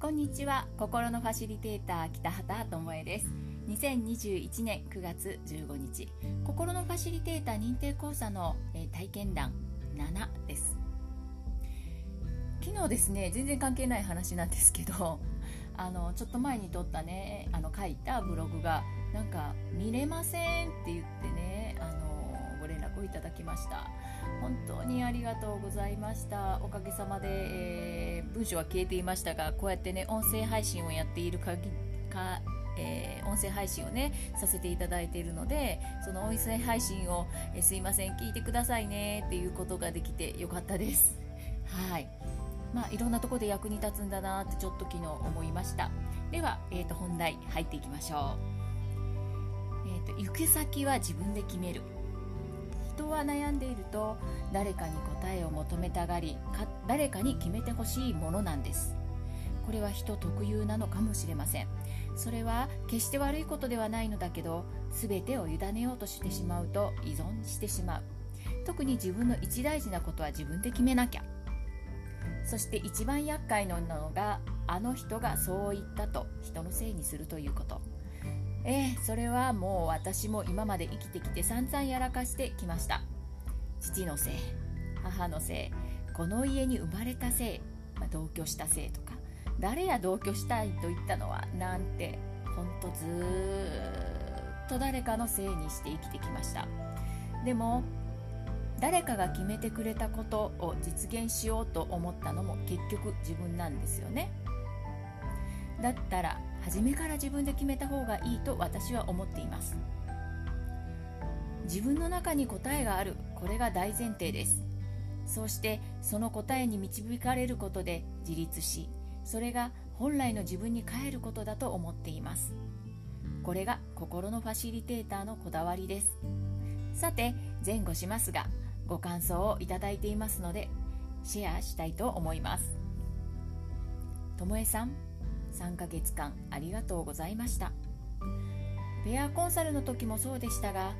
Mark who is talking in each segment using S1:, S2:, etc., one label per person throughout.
S1: こんにちは。心のファシリテーター北畑智恵です。2021年9月15日。心のファシリテーター認定講座の、え体験談7です。昨日ですね全然関係ない話なんですけど あのちょっと前に撮ったねあの書いたブログがなんか見れませんって言ってねあのをいただきました。本当にありがとうございました。おかげさまで、えー、文章は消えていましたがこうやってね音声配信をやっている限かえー、音声配信をねさせていただいているのでその音声配信を、えー、すいません聞いてくださいねっていうことができてよかったです。はい。まあ、いろんなとこで役に立つんだなってちょっと昨日思いました。では、えー、と本題入っていきましょう、えーと、行く先は自分で決める。人は悩んでいると誰かに答えを求めたがりか誰かに決めてほしいものなんです。これは人特有なのかもしれません。それは決して悪いことではないのだけど全てを委ねようとしてしまうと依存してしまう。特に自分の一大事なことは自分で決めなきゃ。そして一番厄介なのがあの人がそう言ったと人のせいにするということ。ええそれはもう私も今まで生きてきて散々やらかしてきました。父のせい母のせいこの家に生まれたせい、まあ、同居したせいとか誰や同居したいと言ったのはなんてほんとずっと誰かのせいにして生きてきました。でも誰かが決めてくれたことを実現しようと思ったのも結局自分なんですよね。だったら初めから自分で決めた方がいいと私は思っています。自分の中に答えがあるこれが大前提です。そうしてその答えに導かれることで自立しそれが本来の自分に帰ることだと思っています。これが心のファシリテーターのこだわりです。さて前後しますがご感想をいただいていますのでシェアしたいと思います。ともえさん。3ヶ月間ありがとうございました。ペアコンサルの時もそうでしたが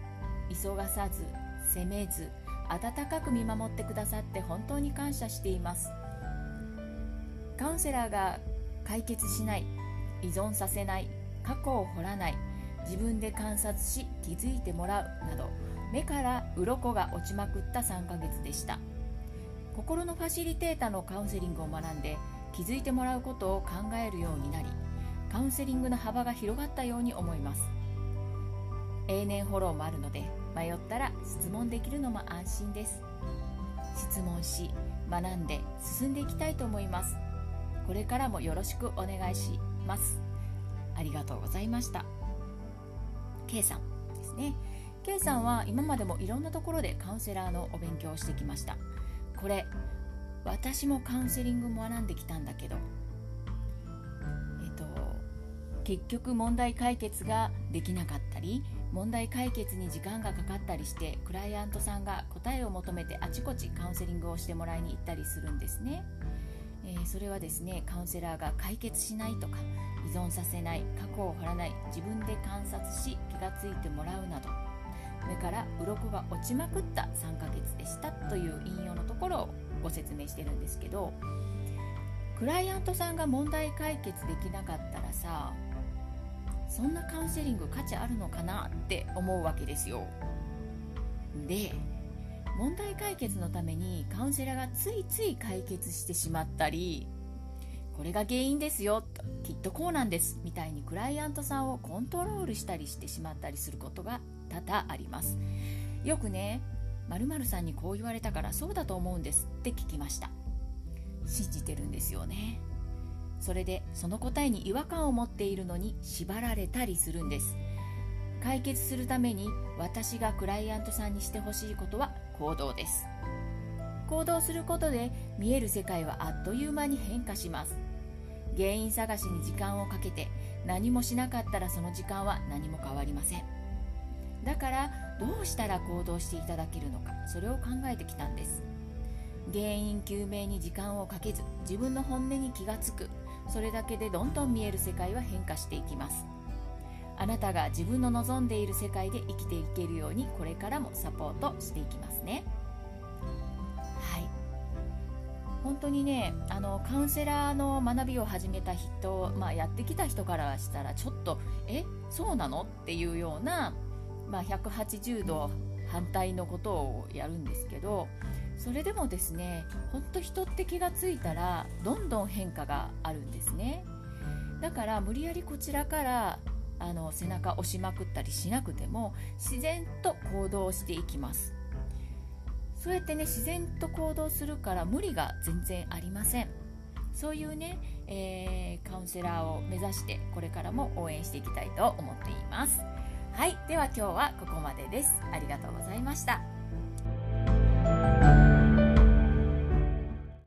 S1: 急がさず責めず温かく見守ってくださって本当に感謝しています。カウンセラーが解決しない依存させない過去を掘らない自分で観察し気づいてもらうなど目から鱗が落ちまくった3ヶ月でした。心のファシリテーターのカウンセリングを学んで気づいてもらうことを考えるようになりカウンセリングの幅が広がったように思います。永年フォローもあるので迷ったら質問できるのも安心です。質問し学んで進んでいきたいと思います。これからもよろしくお願いします。ありがとうございました。K さんですね。K さんは今までもいろんなところでカウンセラーのお勉強をしてきました。これ私もカウンセリングも学んできたんだけどえっと結局問題解決ができなかったり問題解決に時間がかかったりしてクライアントさんが答えを求めてあちこちカウンセリングをしてもらいに行ったりするんですね、えー、それはですねカウンセラーが解決しないとか依存させない過去を掘らない自分で観察し気がついてもらうなど目から鱗が落ちまくった3ヶ月でしたという引用のところをご説明してるんですけどクライアントさんが問題解決できなかったらさそんなカウンセリング価値あるのかなって思うわけですよ。で問題解決のためにカウンセラーがついつい解決してしまったりこれが原因ですよ。きっとこうなんです。みたいにクライアントさんをコントロールしたりしてしまったりすることが多々あります。よくね〇〇さんにこう言われたからそうだと思うんですって聞きました。信じてるんですよね。それでその答えに違和感を持っているのに縛られたりするんです。解決するために私がクライアントさんにしてほしいことは行動です。行動することで見える世界はあっという間に変化します。原因探しに時間をかけて何もしなかったらその時間は何も変わりません。だからどうしたら行動していただけるのかそれを考えてきたんです。原因究明に時間をかけず自分の本音に気がつくそれだけでどんどん見える世界は変化していきます。あなたが自分の望んでいる世界で生きていけるようにこれからもサポートしていきますね。はい当にねあのカウンセラーの学びを始めた人、まあ、やってきた人からしたらちょっとえそうなの？っていうような、まあ、180度反対のことをやるんですけどそれでもですね本当人って気がついたらどんどん変化があるんですね。だから無理やりこちらからあの背中押しまくったりしなくても自然と行動していきます。そうやってね自然と行動するから無理が全然ありません。そういうね、えー、カウンセラーを目指してこれからも応援していきたいと思っています。はいでは今日はここまでです。ありがとうございました。